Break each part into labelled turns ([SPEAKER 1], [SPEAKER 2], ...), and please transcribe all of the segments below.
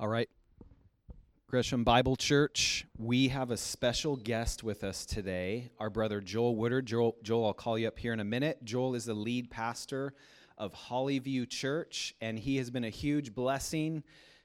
[SPEAKER 1] All right. Gresham Bible Church, we have a special guest with us today, our brother Joel Woodard. Joel, Joel, I'll call you up here in a minute. Joel is the lead pastor of Hollyview Church, and he has been a huge blessing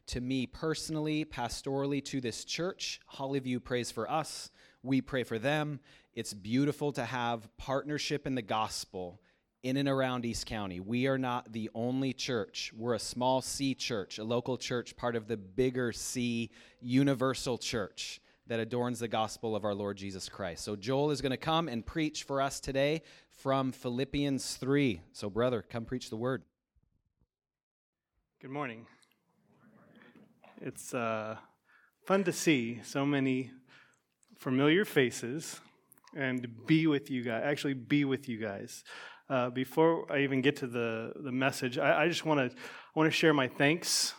[SPEAKER 1] to me personally, pastorally, to this church. Hollyview prays for us, we pray for them. It's beautiful to have partnership in the gospel in and around East County. We are not the only church. We're a small C church, a local church, part of the bigger C universal church that adorns the gospel of our Lord Jesus Christ. So, Joel is going to come and preach for us today from Philippians 3. So, brother, come preach the word.
[SPEAKER 2] Good morning. It's uh, fun to see so many familiar faces and be with you guys, actually, be with you guys. Uh, before I even get to the, the message, I, I just want to want to share my thanks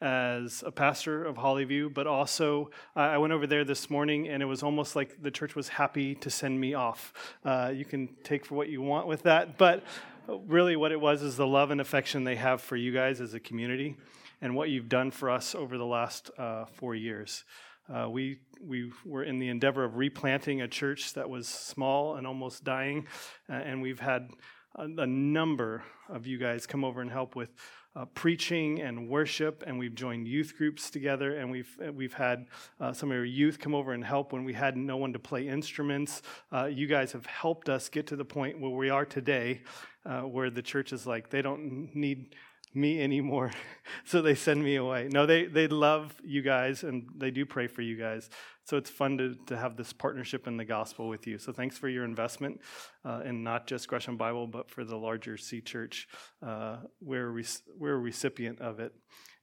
[SPEAKER 2] as a pastor of Hollyview, but also I went over there this morning and it was almost like the church was happy to send me off. Uh, you can take for what you want with that, but really what it was is the love and affection they have for you guys as a community and what you've done for us over the last uh, four years. Uh, we we were in the endeavor of replanting a church that was small and almost dying, uh, and we've had a, number of you guys come over and help with uh, preaching and worship, and we've joined youth groups together, and we've we've had uh, some of your youth come over and help when we had no one to play instruments. Uh, you guys have helped us get to the point where we are today, uh, where the church is like they don't need me anymore. so they send me away. No, they, they love you guys and they do pray for you guys. So it's fun to, to have this partnership in the gospel with you. So thanks for your investment uh, in not just Gresham Bible, but for the larger C Church. Uh, we're, re- we're a recipient of it.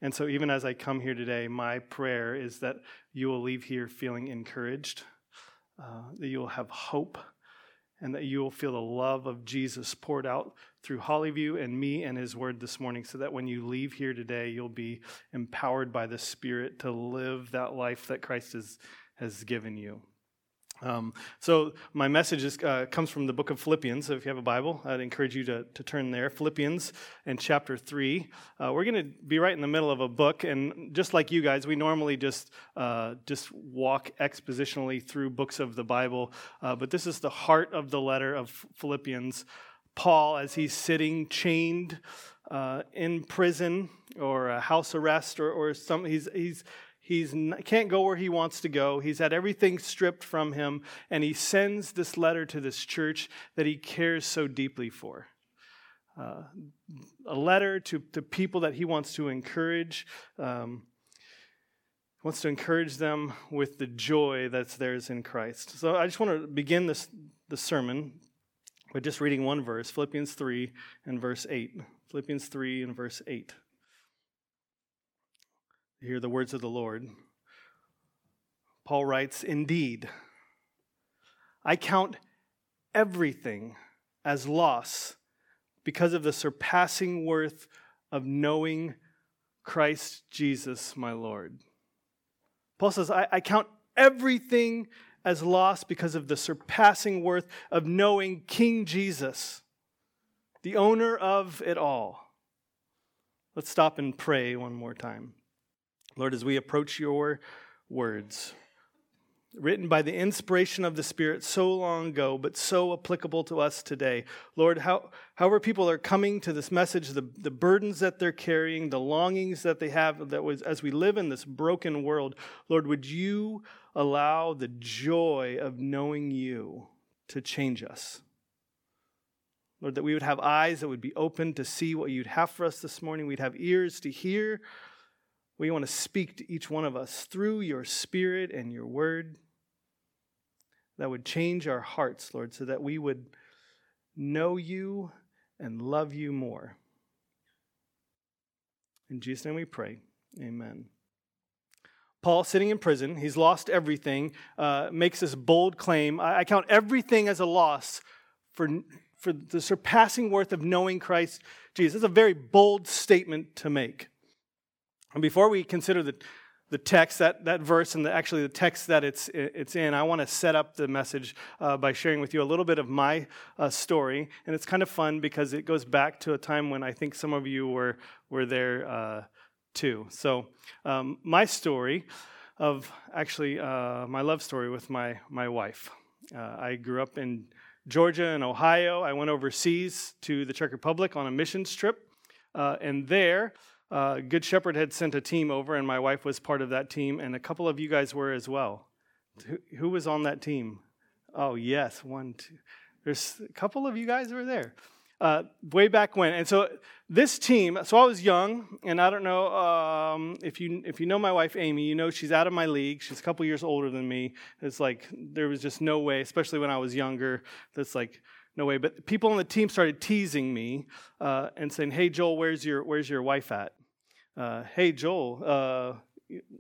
[SPEAKER 2] And so even as I come here today, my prayer is that you will leave here feeling encouraged, uh, that you will have hope and that you will feel the love of Jesus poured out through Hollyview and me and his word this morning, so that when you leave here today, you'll be empowered by the Spirit to live that life that Christ has, has given you. Um, so my message is, uh, comes from the book of Philippians. So if you have a Bible, I'd encourage you to, to turn there. Philippians and chapter three. Uh, we're going to be right in the middle of a book, and just like you guys, we normally just uh, just walk expositionally through books of the Bible. Uh, but this is the heart of the letter of Philippians. Paul, as he's sitting chained uh, in prison or house arrest or, or some, he's he's he can't go where he wants to go. He's had everything stripped from him, and he sends this letter to this church that he cares so deeply for. Uh, a letter to, to people that he wants to encourage. Um, wants to encourage them with the joy that's theirs in Christ. So I just want to begin this the sermon by just reading one verse, Philippians 3 and verse 8. Philippians 3 and verse 8 hear the words of the Lord. Paul writes, Indeed, I count everything as loss because of the surpassing worth of knowing Christ Jesus, my Lord. Paul says, I, I count everything as loss because of the surpassing worth of knowing King Jesus, the owner of it all. Let's stop and pray one more time. Lord, as we approach your words, written by the inspiration of the Spirit so long ago, but so applicable to us today. Lord, how, however people are coming to this message, the, the burdens that they're carrying, the longings that they have, that was as we live in this broken world, Lord, would you allow the joy of knowing you to change us? Lord, that we would have eyes that would be open to see what you'd have for us this morning. We'd have ears to hear we want to speak to each one of us through your spirit and your word that would change our hearts, Lord, so that we would know you and love you more. In Jesus' name we pray. Amen. Paul, sitting in prison, he's lost everything, uh, makes this bold claim I, I count everything as a loss for, for the surpassing worth of knowing Christ Jesus. It's a very bold statement to make. And before we consider the, the text, that, that verse, and the, actually the text that it's, it's in, I want to set up the message uh, by sharing with you a little bit of my uh, story. And it's kind of fun because it goes back to a time when I think some of you were, were there uh, too. So, um, my story of actually uh, my love story with my, my wife. Uh, I grew up in Georgia and Ohio. I went overseas to the Czech Republic on a missions trip. Uh, and there, uh, Good Shepherd had sent a team over, and my wife was part of that team, and a couple of you guys were as well. Who, who was on that team? Oh, yes, one, two. There's a couple of you guys were there. Uh, way back when. And so this team, so I was young, and I don't know um, if you if you know my wife Amy, you know she's out of my league. She's a couple years older than me. It's like there was just no way, especially when I was younger. That's like no way. But people on the team started teasing me uh, and saying, "Hey Joel, where's your where's your wife at? Uh, hey Joel, uh,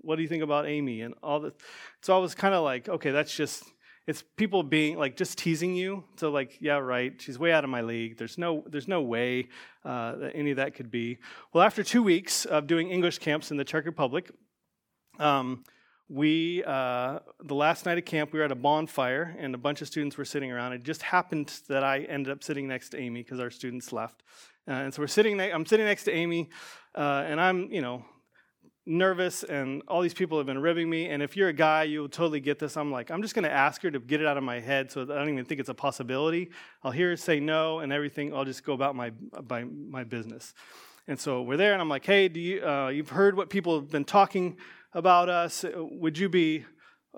[SPEAKER 2] what do you think about Amy?" And all that. So I was kind of like, okay, that's just it's people being like just teasing you so like yeah right she's way out of my league there's no there's no way uh, that any of that could be well after two weeks of doing english camps in the czech republic um, we uh, the last night of camp we were at a bonfire and a bunch of students were sitting around. It just happened that i ended up sitting next to amy because our students left. Uh, and so we're sitting ne- i'm sitting next to amy uh, and i'm you know nervous and all these people have been ribbing me. And if you're a guy you'll totally get this. I'm like i'm just going to ask her to get it out of my head so i don't even think it's a possibility. I'll hear her say no and everything. I'll just go about my, my, my business. And so we're there and i'm like hey do you, uh, you've heard what people have been talking about us would you be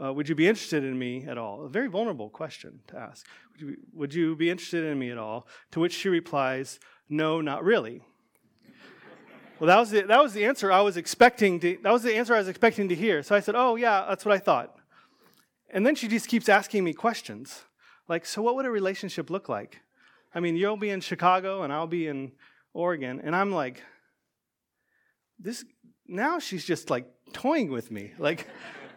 [SPEAKER 2] uh, would you be interested in me at all a very vulnerable question to ask would you, would you be interested in me at all to which she replies no not really well, that was the, that was the answer I was expecting to, that was the answer I was expecting to hear. So I said, "Oh, yeah, that's what I thought." And then she just keeps asking me questions. Like, "So what would a relationship look like?" I mean, you'll be in Chicago and I'll be in Oregon, and I'm like this now she's just like toying with me. Like,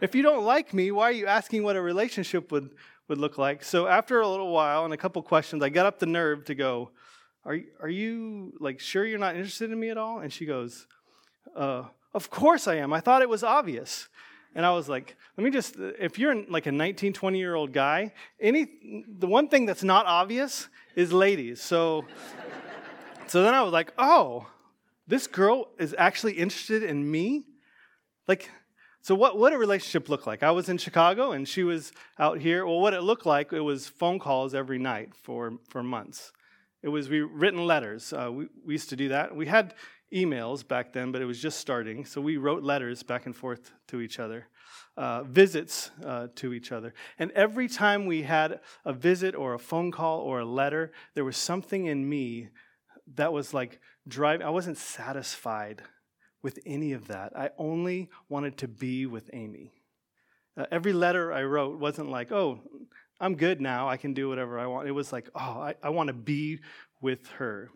[SPEAKER 2] if you don't like me, why are you asking what a relationship would would look like? So after a little while and a couple questions, I got up the nerve to go, are, are you like sure you're not interested in me at all? And she goes, uh, Of course I am. I thought it was obvious. And I was like, let me just, if you're like a 19, 20 year old guy, any, the one thing that's not obvious is ladies. So, so then I was like, oh, this girl is actually interested in me? Like, so what what a relationship look like? I was in Chicago and she was out here. Well, what it looked like, it was phone calls every night for, for months. It was we written letters. Uh, we, we used to do that. We had emails back then, but it was just starting. So we wrote letters back and forth to each other, uh, visits uh, to each other. And every time we had a visit or a phone call or a letter, there was something in me that was like driving. I wasn't satisfied with any of that. I only wanted to be with Amy. Uh, every letter I wrote wasn't like, oh, I'm good now. I can do whatever I want. It was like, oh, I, I want to be with her.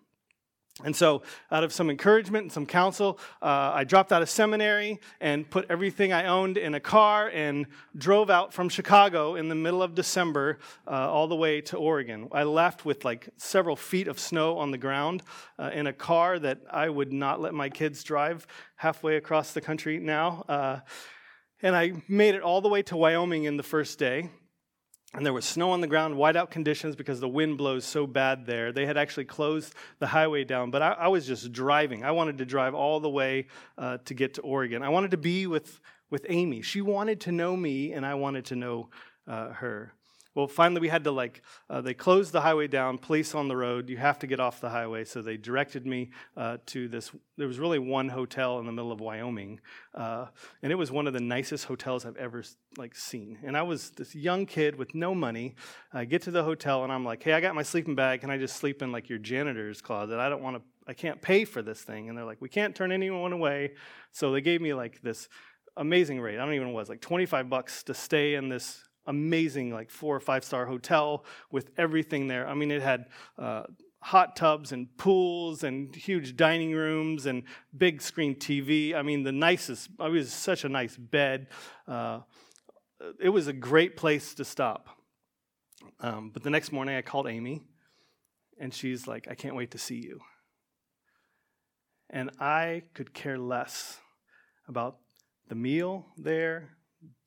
[SPEAKER 2] And so, out of some encouragement and some counsel, uh, I dropped out of seminary and put everything I owned in a car and drove out from Chicago in the middle of December uh, all the way to Oregon. I left with like several feet of snow on the ground uh, in a car that I would not let my kids drive halfway across the country now. Uh, and I made it all the way to Wyoming in the first day and there was snow on the ground, whiteout conditions because the wind blows so bad there. They had actually closed the highway down, but I, I was just driving. I wanted to drive all the way uh, to get to Oregon. I wanted to be with, with Amy. She wanted to know me, and I wanted to know uh, her. Well, finally, we had to like, uh, they closed the highway down, police on the road. You have to get off the highway. So they directed me uh, to this. There was really one hotel in the middle of Wyoming. Uh, and it was one of the nicest hotels I've ever like seen. And I was this young kid with no money. I get to the hotel and I'm like, hey, I got my sleeping bag. Can I just sleep in like your janitor's closet? I don't want to, I can't pay for this thing. And they're like, we can't turn anyone away. So they gave me like this amazing rate. I don't even know what it was, like 25 bucks to stay in this amazing, like four or five star hotel with everything there. I mean, it had uh, hot tubs and pools and huge dining rooms and big screen TV. I mean, the nicest, it was such a nice bed. Uh, it was a great place to stop. Um, but the next morning I called Amy and she's like, I can't wait to see you. And I could care less about the meal there,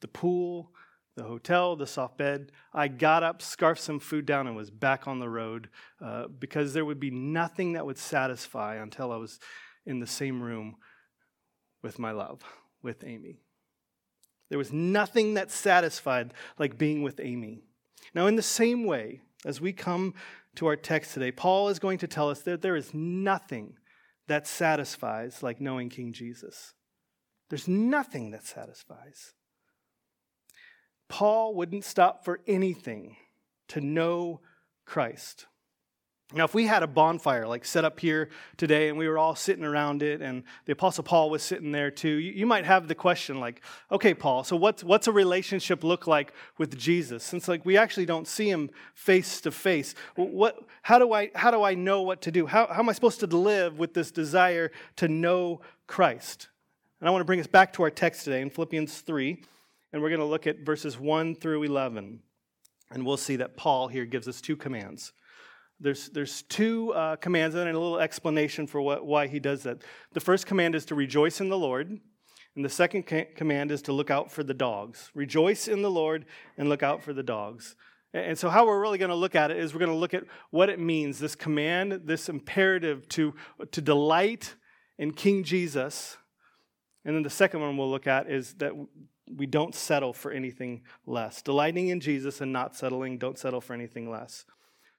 [SPEAKER 2] the pool, the hotel, the soft bed. I got up, scarfed some food down, and was back on the road uh, because there would be nothing that would satisfy until I was in the same room with my love, with Amy. There was nothing that satisfied like being with Amy. Now, in the same way, as we come to our text today, Paul is going to tell us that there is nothing that satisfies like knowing King Jesus. There's nothing that satisfies. Paul wouldn't stop for anything to know Christ. Now, if we had a bonfire like set up here today and we were all sitting around it and the Apostle Paul was sitting there too, you, might have the question like, okay, Paul, so what's, what's a relationship look like with Jesus? Since like we actually don't see him face to face, what, how, do I, how do I know what to do? How, how am I supposed to live with this desire to know Christ? And I want to bring us back to our text today in Philippians 3, and we're going to look at verses 1 through 11. And we'll see that Paul here gives us two commands. There's, there's two uh, commands and a little explanation for what, why he does that. The first command is to rejoice in the Lord, and the second command is to look out for the dogs. Rejoice in the Lord and look out for the dogs. And so, how we're really going to look at it is we're going to look at what it means this command, this imperative to, to delight in King Jesus. And then the second one we'll look at is that we don't settle for anything less. Delighting in Jesus and not settling, don't settle for anything less.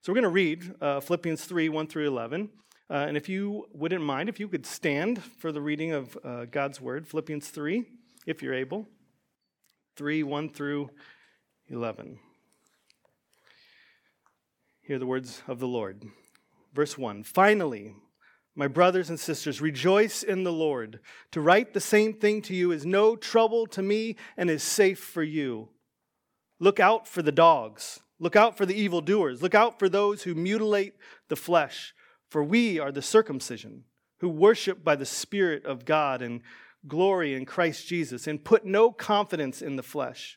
[SPEAKER 2] So we're going to read uh, Philippians 3 1 through 11. Uh, and if you wouldn't mind, if you could stand for the reading of uh, God's word, Philippians 3, if you're able. 3 1 through 11. Hear the words of the Lord. Verse 1 Finally, my brothers and sisters, rejoice in the Lord. To write the same thing to you is no trouble to me and is safe for you. Look out for the dogs. Look out for the evildoers. Look out for those who mutilate the flesh. For we are the circumcision, who worship by the Spirit of God and glory in Christ Jesus, and put no confidence in the flesh.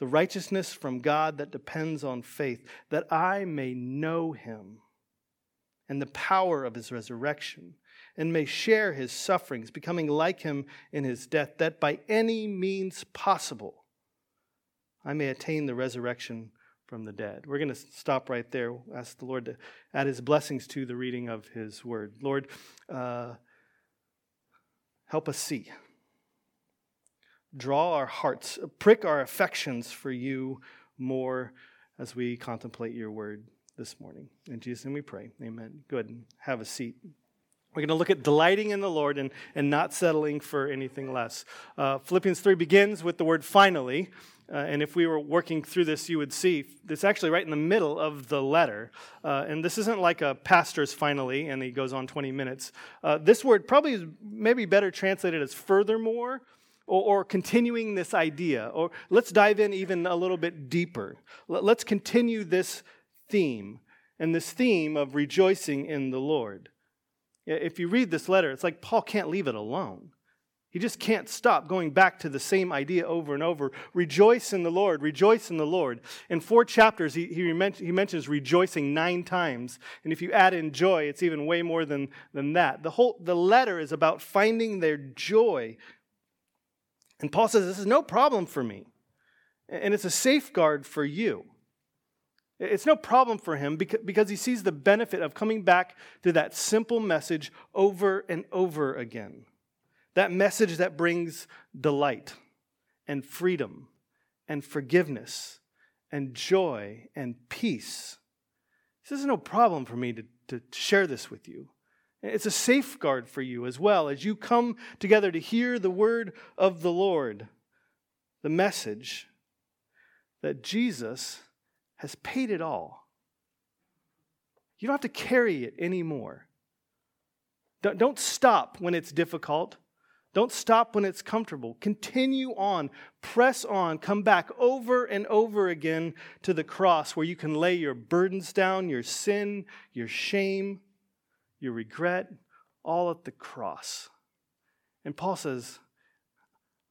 [SPEAKER 2] The righteousness from God that depends on faith, that I may know him and the power of his resurrection, and may share his sufferings, becoming like him in his death, that by any means possible I may attain the resurrection from the dead. We're going to stop right there. Ask the Lord to add his blessings to the reading of his word. Lord, uh, help us see. Draw our hearts, prick our affections for you more as we contemplate your word this morning. In Jesus' name we pray. Amen. Good. Have a seat. We're going to look at delighting in the Lord and, and not settling for anything less. Uh, Philippians 3 begins with the word finally. Uh, and if we were working through this, you would see it's actually right in the middle of the letter. Uh, and this isn't like a pastor's finally, and he goes on 20 minutes. Uh, this word probably is maybe better translated as furthermore or, or, continuing this idea. Or let's dive in even a little bit deeper. Let's continue this theme, and this theme of rejoicing in the Lord. If you read this letter, it's like Paul can't leave it alone. He just can't stop going back to the same idea over and over. Rejoice in the Lord, rejoice in the Lord. In four chapters, he, he, he, mentions rejoicing nine times. And if you add in joy, it's even way more than, than that. The whole the letter is about finding their joy. And Paul says, This is no problem for me. And it's a safeguard for you. It's no problem for him because he sees the benefit of coming back to that simple message over and over again. That message that brings delight and freedom and forgiveness and joy and peace. This is no problem for me to, to share this with you. It's a safeguard for you as well as you come together to hear the word of the Lord. the message that Jesus has paid it all. You don't have to carry it anymore. Don't stop when it's difficult. Don't stop when it's comfortable. Continue on, press on, come back over and over again to the cross where you can lay your burdens down, your sin, your shame, your regret, all at the cross. And Paul says,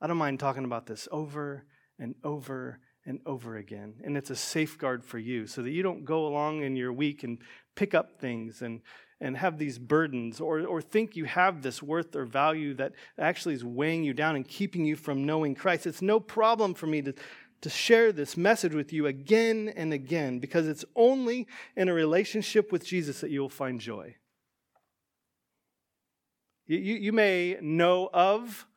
[SPEAKER 2] I don't mind talking about this over and over and over again. And it's a safeguard for you so that you don't go along in your week and pick up things and and have these burdens or, or think you have this worth or value that actually is weighing you down and keeping you from knowing Christ. It's no problem for me to, to share this message with you again and again because it's only in a relationship with Jesus that you will find joy. You, you, may know of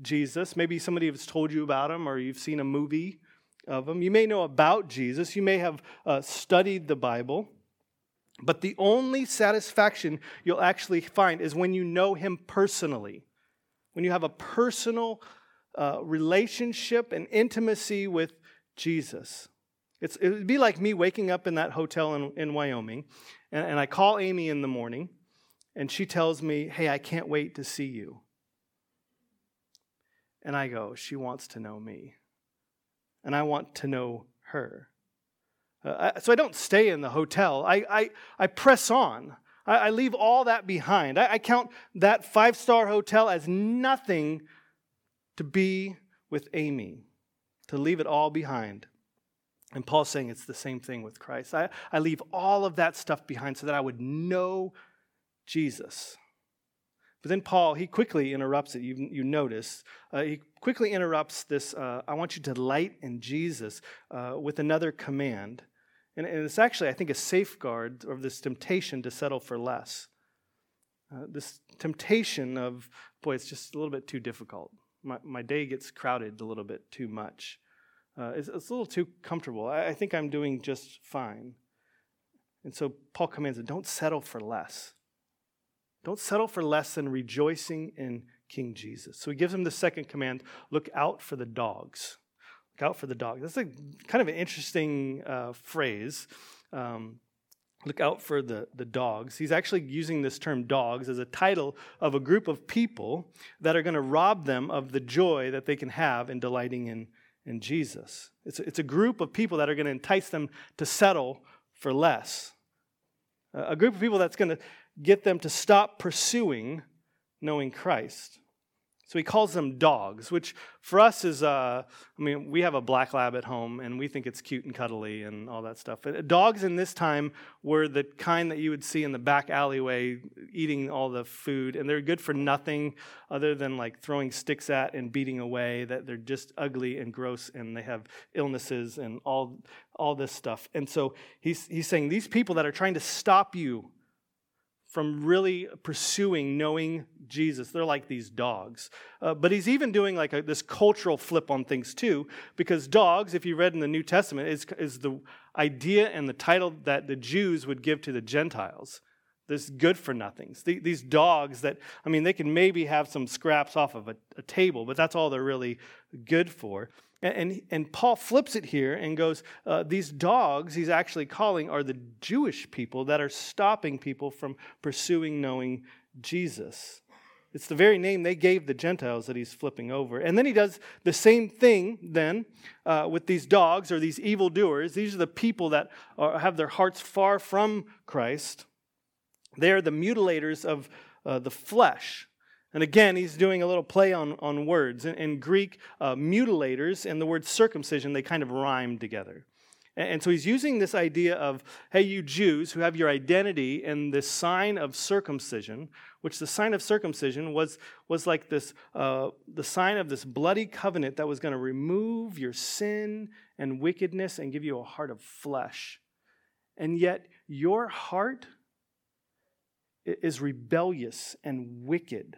[SPEAKER 2] Jesus. Maybe somebody has told you about him or you've seen a movie of him. You may know about Jesus. You may have uh, studied the Bible. But the only satisfaction you'll actually find is when you know Him personally, when you have a personal uh, relationship and intimacy with Jesus. It would be like me waking up in that hotel in, in Wyoming, and, and I call Amy in the morning, and she tells me, Hey, I can't wait to see you. And I go, She wants to know me, and I want to know her. Uh, so I don't stay in the hotel. I, I, I press on. I, I leave all that behind. I, I count that five star hotel as nothing to be with Amy, to leave it all behind. And Paul's saying it's the same thing with Christ. I, I leave all of that stuff behind so that I would know Jesus. But then Paul, he quickly interrupts it. You, you notice. Uh, he quickly interrupts this uh, I want you to delight in Jesus uh, with another command. And, and it's actually, I think, a safeguard of this temptation to settle for less. Uh, this temptation of, boy, it's just a little bit too difficult. My, my day gets crowded a little bit too much. Uh, it's, it's, a little too comfortable. I, I think I'm doing just fine. And so Paul commands it don't settle for less. Don't settle for less than rejoicing in King Jesus. So he gives him the second command look out for the dogs. Look out for the dogs. That's a kind of an interesting uh, phrase. Um, look out for the, the dogs. He's actually using this term dogs as a title of a group of people that are going to rob them of the joy that they can have in delighting in, in Jesus. It's a, it's a group of people that are going to entice them to settle for less. A group of people that's going to get them to stop pursuing knowing Christ. So he calls them dogs, which for us is, uh, I mean, we have a black lab at home and we think it's cute and cuddly and all that stuff. But dogs in this time were the kind that you would see in the back alleyway eating all the food, and they're good for nothing other than like throwing sticks at and beating away, that they're just ugly and gross and they have illnesses and all, all this stuff. And so he's, he's saying these people that are trying to stop you from really pursuing knowing Jesus. They're like these dogs. Uh, but he's even doing like a, this cultural flip on things too, because dogs, if you read in the New Testament, is, is the idea and the title that the Jews would give to the Gentiles. This good for nothings. These dogs that, I mean, they can maybe have some scraps off of a, a table, but that's all they're really good for. And, and Paul flips it here and goes, uh, These dogs he's actually calling are the Jewish people that are stopping people from pursuing knowing Jesus. It's the very name they gave the Gentiles that he's flipping over. And then he does the same thing then uh, with these dogs or these evildoers. These are the people that are, have their hearts far from Christ. They are the mutilators of uh, the flesh. And again, he's doing a little play on, on words. In, in Greek, uh, mutilators and the word circumcision, they kind of rhyme together. And, and so he's using this idea of, hey, you Jews who have your identity in this sign of circumcision, which the sign of circumcision was, was like this, uh, the sign of this bloody covenant that was going to remove your sin and wickedness and give you a heart of flesh. And yet, your heart is rebellious and wicked.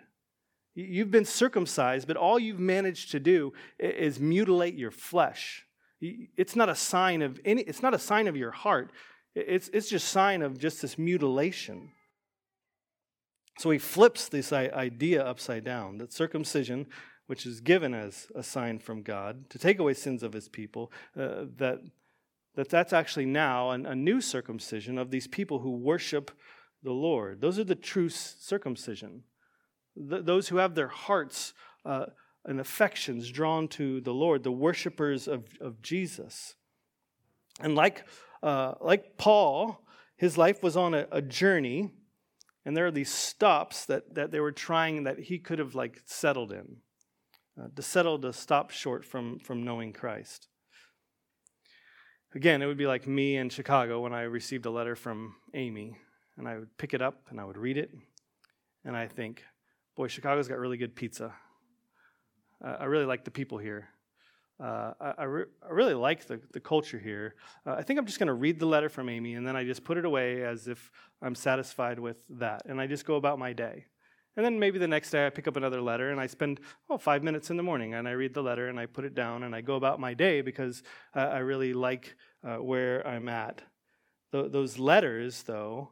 [SPEAKER 2] You've been circumcised, but all you've managed to do is mutilate your flesh. It's not a sign of any, it's not a sign of your heart. It's, it's just sign of just this mutilation. So he flips this idea upside down that circumcision which is given as a sign from God to take away sins of his people, uh, that, that that's actually now an, a new circumcision of these people who worship the Lord. Those are the true circumcision. Th- those who have their hearts uh, and affections drawn to the Lord, the worshipers of, of Jesus. And like, uh, like Paul, his life was on a, a journey, and there are these stops that, that they were trying that he could have like settled in uh, to settle to stop short from, from knowing Christ. Again, it would be like me in Chicago when I received a letter from Amy, and I would pick it up and I would read it, and I think, boy, Chicago's got really good pizza. I really like the people here. Uh, I, I, re- I, really like the, the culture here. Uh, I think I'm just going to read the letter from Amy, and then I just put it away as if I'm satisfied with that, and I just go about my day. And then maybe the next day I pick up another letter and I spend, oh, five minutes in the morning and I read the letter and I put it down and I go about my day because I really like uh, where I'm at. Th- those letters, though,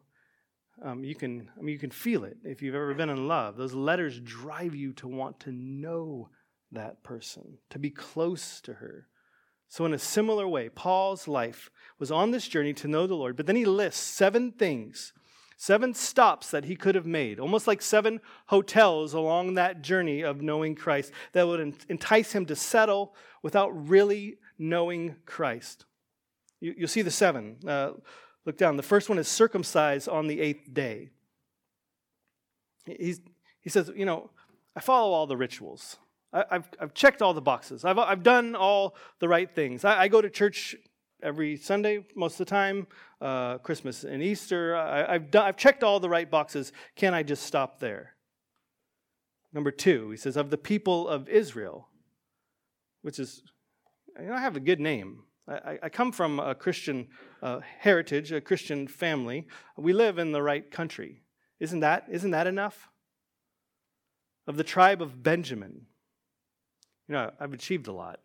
[SPEAKER 2] um, you can I mean you can feel it if you've ever been in love. Those letters drive you to want to know that person, to be close to her. So, in a similar way, Paul's life was on this journey to know the Lord, but then he lists seven things Seven stops that he could have made, almost like seven hotels along that journey of knowing Christ that would entice him to settle without really knowing Christ. You, will see the seven. Uh, look down. The first one is circumcised on the eighth day. He's, he says, You know, I follow all the rituals. I, have I've checked all the boxes. I've, I've done all the right things. I, I go to church every Sunday most of the time, uh, Christmas and Easter. I, have I've checked all the right boxes. Can I just stop there? Number two, he says, of the people of Israel, which is, you know, I have a good name. I, I come from a Christian uh, heritage, a Christian family. We live in the right country. Isn't that, isn't that enough? Of the tribe of Benjamin, you know, I've achieved a lot.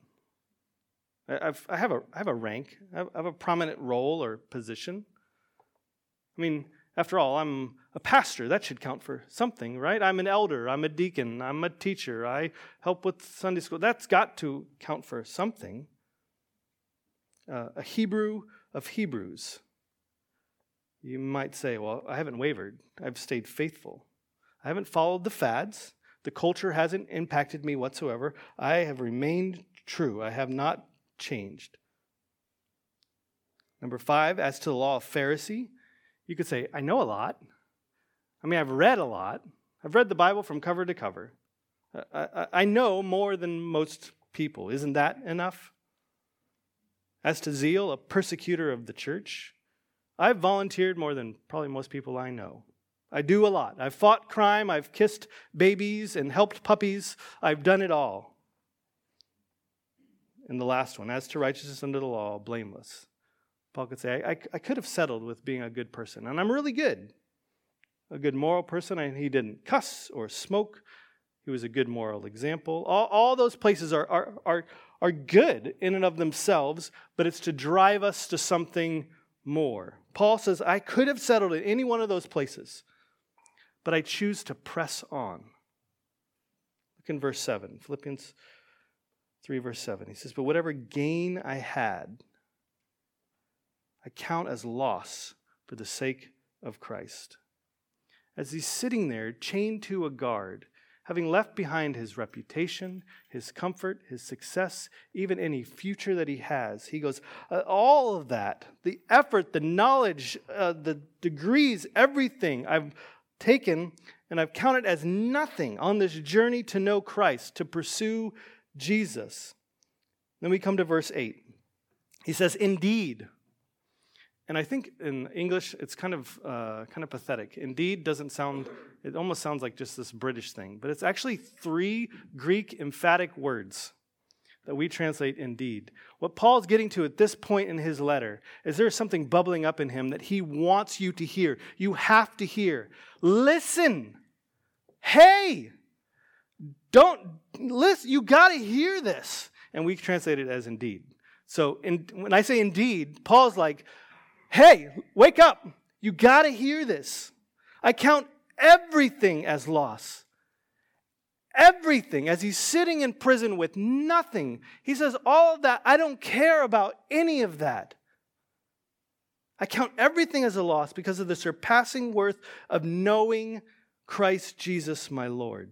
[SPEAKER 2] I've, I, have a, I have a rank, I have a prominent role or position. I mean, after all, I'm a pastor. That should count for something, right? I'm an elder. I'm a deacon. I'm a teacher. I help with Sunday school. That's got to count for something. Uh, a Hebrew of Hebrews. You might say, well, I haven't wavered. I've stayed faithful. I haven't followed the fads. The culture hasn't impacted me whatsoever. I have remained true. I have not changed. Number five, as to the law of Pharisee, you could say, I know a lot. I mean, I've read a lot. I've read the Bible from cover to cover. I, I, I know more than most people. Isn't that enough? As to zeal, a persecutor of the church, I've volunteered more than probably most people I know. I do a lot. I've fought crime, I've kissed babies and helped puppies. I've done it all. And the last one, as to righteousness under the law, blameless. Paul could say, I, I could have settled with being a good person, and I'm really good. A good moral person, and he didn't cuss or smoke. He was a good moral example. All, all those places are, are, are, are good in and of themselves, but it's to drive us to something more. Paul says, I could have settled in any one of those places, but I choose to press on. Look in verse 7, Philippians 3, verse 7. He says, But whatever gain I had, I count as loss for the sake of Christ. As he's sitting there, chained to a guard, having left behind his reputation, his comfort, his success, even any future that he has, he goes, uh, All of that, the effort, the knowledge, uh, the degrees, everything I've taken and I've counted as nothing on this journey to know Christ, to pursue Jesus. Then we come to verse 8. He says, Indeed. And I think in English it's kind of uh, kind of pathetic. Indeed doesn't sound. It almost sounds like just this British thing, but it's actually three Greek emphatic words that we translate indeed. What Paul's getting to at this point in his letter is there's something bubbling up in him that he wants you to hear. You have to hear. Listen. Hey, don't listen, you got to hear this. And we translate it as indeed. So in, when I say indeed, Paul's like, hey, wake up. You got to hear this. I count everything as loss. everything as he's sitting in prison with nothing. He says, All of that, I don't care about any of that. I count everything as a loss because of the surpassing worth of knowing Christ Jesus my Lord.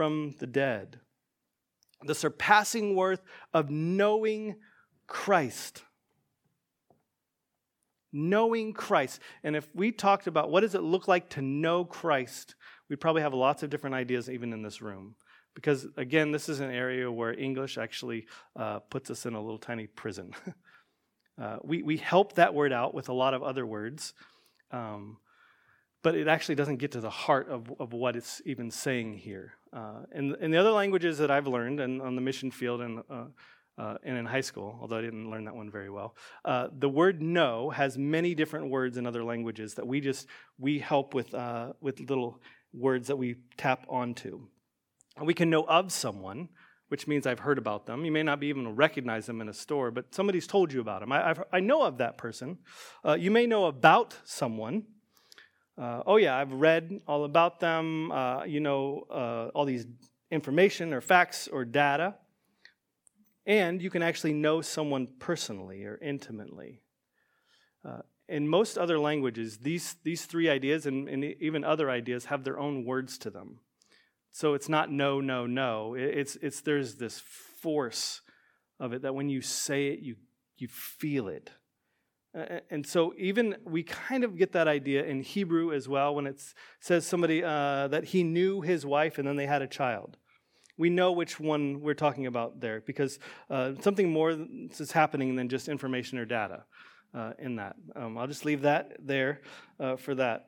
[SPEAKER 2] from the dead. The surpassing worth of knowing Christ. Knowing Christ. And if we talked about what does it look like to know Christ, we'd probably have lots of different ideas even in this room. Because again, this is an area where English actually uh, puts us in a little tiny prison. uh, we, we help that word out with a lot of other words, um, but it actually doesn't get to the heart of, of what it's even saying here. Uh, in, in the other languages that I've learned and on the mission field and, uh, uh, and in high school, although I didn't learn that one very well, uh, the word know has many different words in other languages that we just, we help with, with little words that we tap onto. We can know of someone, which means I've heard about them. You may not be even recognize them in a store, but somebody's told you about them. I, I've, i know of that person. Uh, you may know about someone. Uh, oh, yeah, I've read all about them. Uh, you know, uh, all these information or facts or data. And you can actually know someone personally or intimately. Uh, in most other languages, these, these three ideas and, and even other ideas have their own words to them. So it's not no, no, no. It's, it's there's this force of it that when you say it, you, you feel it. And so, even we kind of get that idea in Hebrew as well when it says somebody uh, that he knew his wife and then they had a child. We know which one we're talking about there because uh, something more is happening than just information or data uh, in that. Um, I'll just leave that there uh, for that.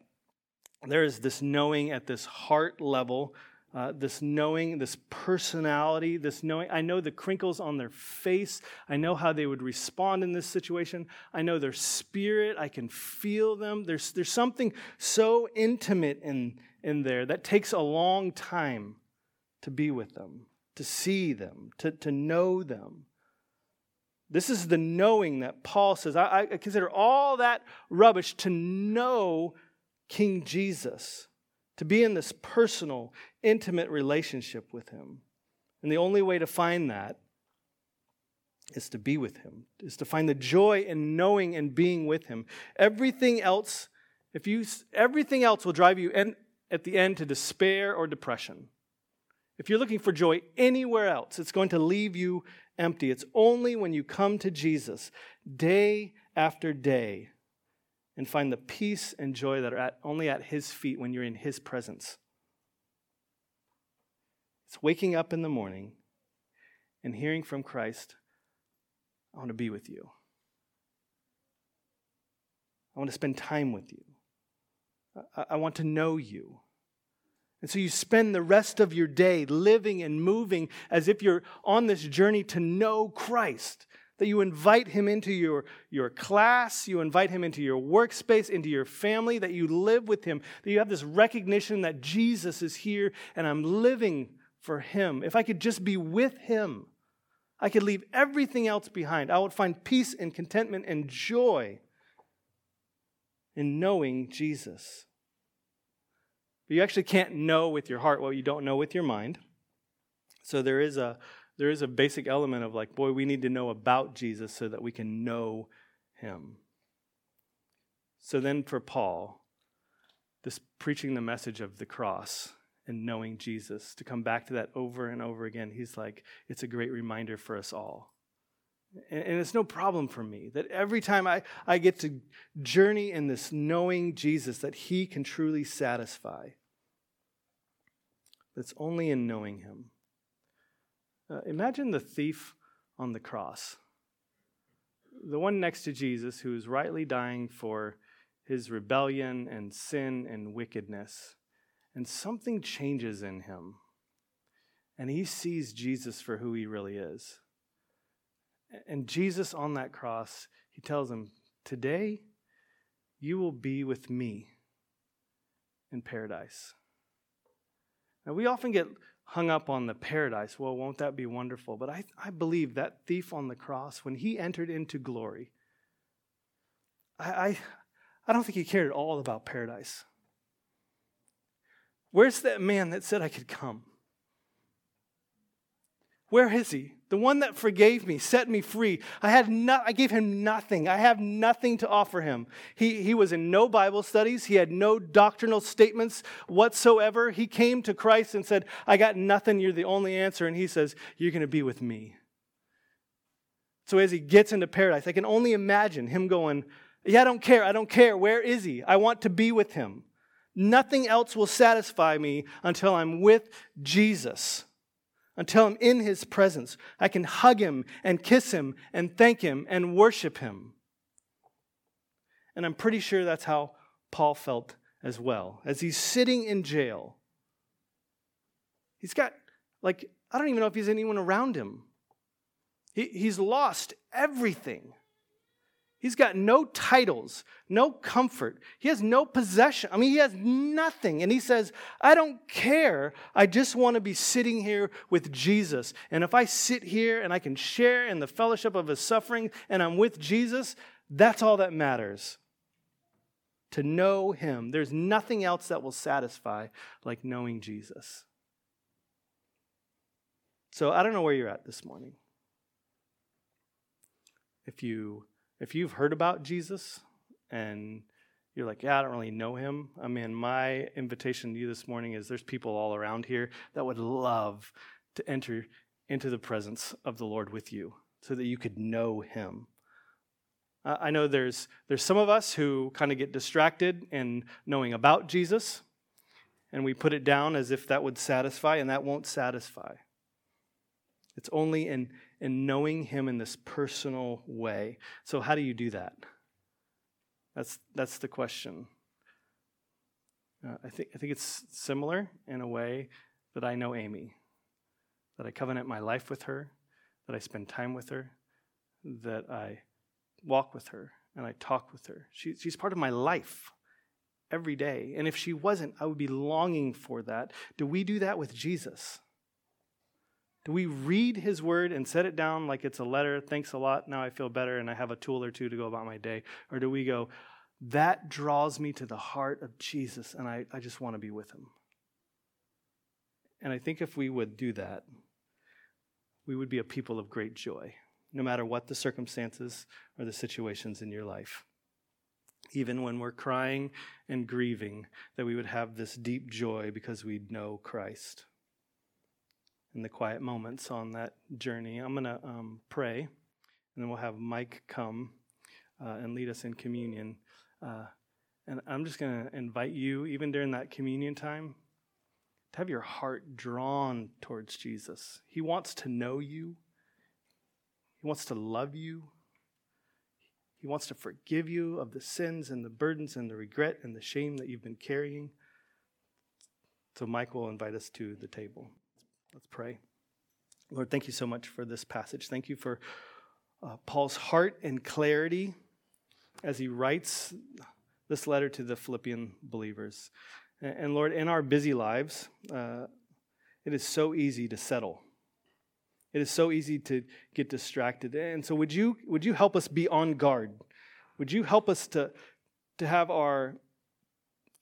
[SPEAKER 2] There is this knowing at this heart level uh, this knowing, this personality, this knowing. I know the crinkles on their face. I know how they would respond in this situation. I know their spirit. I can feel them. There's, there's something so intimate in, in there that takes a long time to be with them, to see them, to, to know them. This is the knowing that Paul says. I, I consider all that rubbish to know King Jesus to be in this personal, intimate relationship with Him. And the only way to find that is to be with Him, is to find the joy in knowing and being with Him. Everything else, if you, everything else will drive you at the end to despair or depression. If you're looking for joy anywhere else, it's going to leave you empty. It's only when you come to Jesus day after day and find the peace and joy that are at, only at His feet when you're in His presence. It's waking up in the morning and hearing from Christ, I want to be with you. I want to spend time with you. I, I want to know you. And so you spend the rest of your day living and moving as if you're on this journey to know Christ that you invite him into your, your class, you invite him into your workspace, into your family, that you live with him, that you have this recognition that Jesus is here and I'm living for him. If I could just be with him, I could leave everything else behind. I would find peace and contentment and joy in knowing Jesus. But you actually can't know with your heart what you don't know with your mind. So there is a there is a basic element of like, boy, we need to know about Jesus so that we can know him. So then for Paul, this preaching the message of the cross and knowing Jesus, to come back to that over and over again, he's like, it's a great reminder for us all. And, and it's no problem for me that every time I, I get to journey in this knowing Jesus, that he can truly satisfy. It's only in knowing him. Uh, imagine the thief on the cross, the one next to Jesus who is rightly dying for his rebellion and sin and wickedness. And something changes in him. and he sees Jesus for who he really is. And Jesus on that cross, he tells him, Today you will be with me in paradise. Now, we often get hung up on the paradise. Well, won't that be wonderful? But I, I believe that thief on the cross, when he entered into glory, I, I, I don't think he cared at all about paradise. Where's that man that said I could come? Where is he? The one that forgave me, set me free. I had no, I gave him nothing. I have nothing to offer him. He, he was in no Bible studies. He had no doctrinal statements whatsoever. He came to Christ and said, I got nothing. You're the only answer. And he says, You're going to be with me. So as he gets into paradise, I can only imagine him going, Yeah, I don't care. I don't care. Where is he? I want to be with him. Nothing else will satisfy me until I'm with Jesus until I'm in his presence. I can hug him and kiss him and thank him and worship him. And I'm pretty sure that's how Paul felt as well. As he's sitting in jail, he's got, like, I don't even know if he's anyone around him. He, he's lost everything. He's got no titles, no comfort. He has no possession. I mean, he has nothing. And he says, I don't care. I just want to be sitting here with Jesus. And if I sit here and I can share in the fellowship of his suffering and I'm with Jesus, that's all that matters. To know him. There's nothing else that will satisfy like knowing Jesus. So I don't know where you're at this morning. If you if you've heard about Jesus and you're like, yeah, I don't really know him. I mean, my invitation to you this morning is there's people all around here that would love to enter into the presence of the Lord with you so that you could know him. I know there's, there's some of us who kind of get distracted in knowing about Jesus, and we put it down as if that would satisfy, and that won't satisfy. It's only in, in knowing Him in this personal way. So, how do you do that? That's, that's the question. Uh, I, think, I think it's similar in a way that I know Amy, that I covenant my life with her, that I spend time with her, that I walk with her, and I talk with her. She, she's part of my life every day. And if she wasn't, I would be longing for that. Do we do that with Jesus? Do we read his word and set it down like it's a letter? Thanks a lot. Now I feel better and I have a tool or two to go about my day. Or do we go, that draws me to the heart of Jesus and I, I just want to be with him? And I think if we would do that, we would be a people of great joy, no matter what the circumstances or the situations in your life. Even when we're crying and grieving, that we would have this deep joy because we know Christ in the quiet moments on that journey. I'm going to um, pray, and then we'll have Mike come uh, and lead us in communion. Uh, and I'm just going to invite you, even during that communion time, to have your heart drawn towards Jesus. He wants to know you, He wants to love you. He wants to forgive you of the sins and the burdens and the regret and the shame that you've been carrying. So, Mike will invite us to the table. Let's pray. Lord, thank you so much for this passage. Thank you for uh, Paul's heart and clarity as he writes this letter to the Philippian believers. And, and Lord, in our busy lives, uh, it is so easy to settle. It is so easy to get distracted. And so, would you, would you help us be on guard? Would you help us to, to have our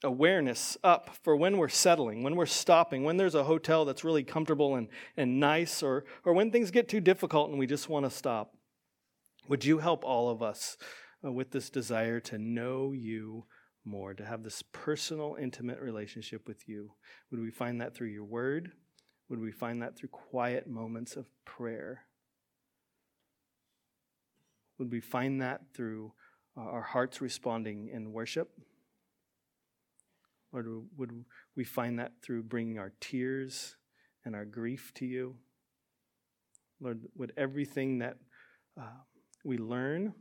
[SPEAKER 2] awareness up for when we're settling, when we're stopping, when there's a hotel that's really comfortable and, and nice, or, or when things get too difficult and we just want to stop. Would you help all of us uh, with this desire to know you more, to have this personal, intimate relationship with you? Would we find that through your word? Would we find that through quiet moments of prayer? Would we find that through uh, our hearts responding in worship? Lord, would we find that through bringing our tears and our grief to you? Lord, would everything that uh, we learn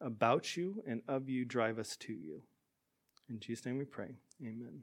[SPEAKER 2] about you and of you drive us to you? In Jesus' name we pray. Amen.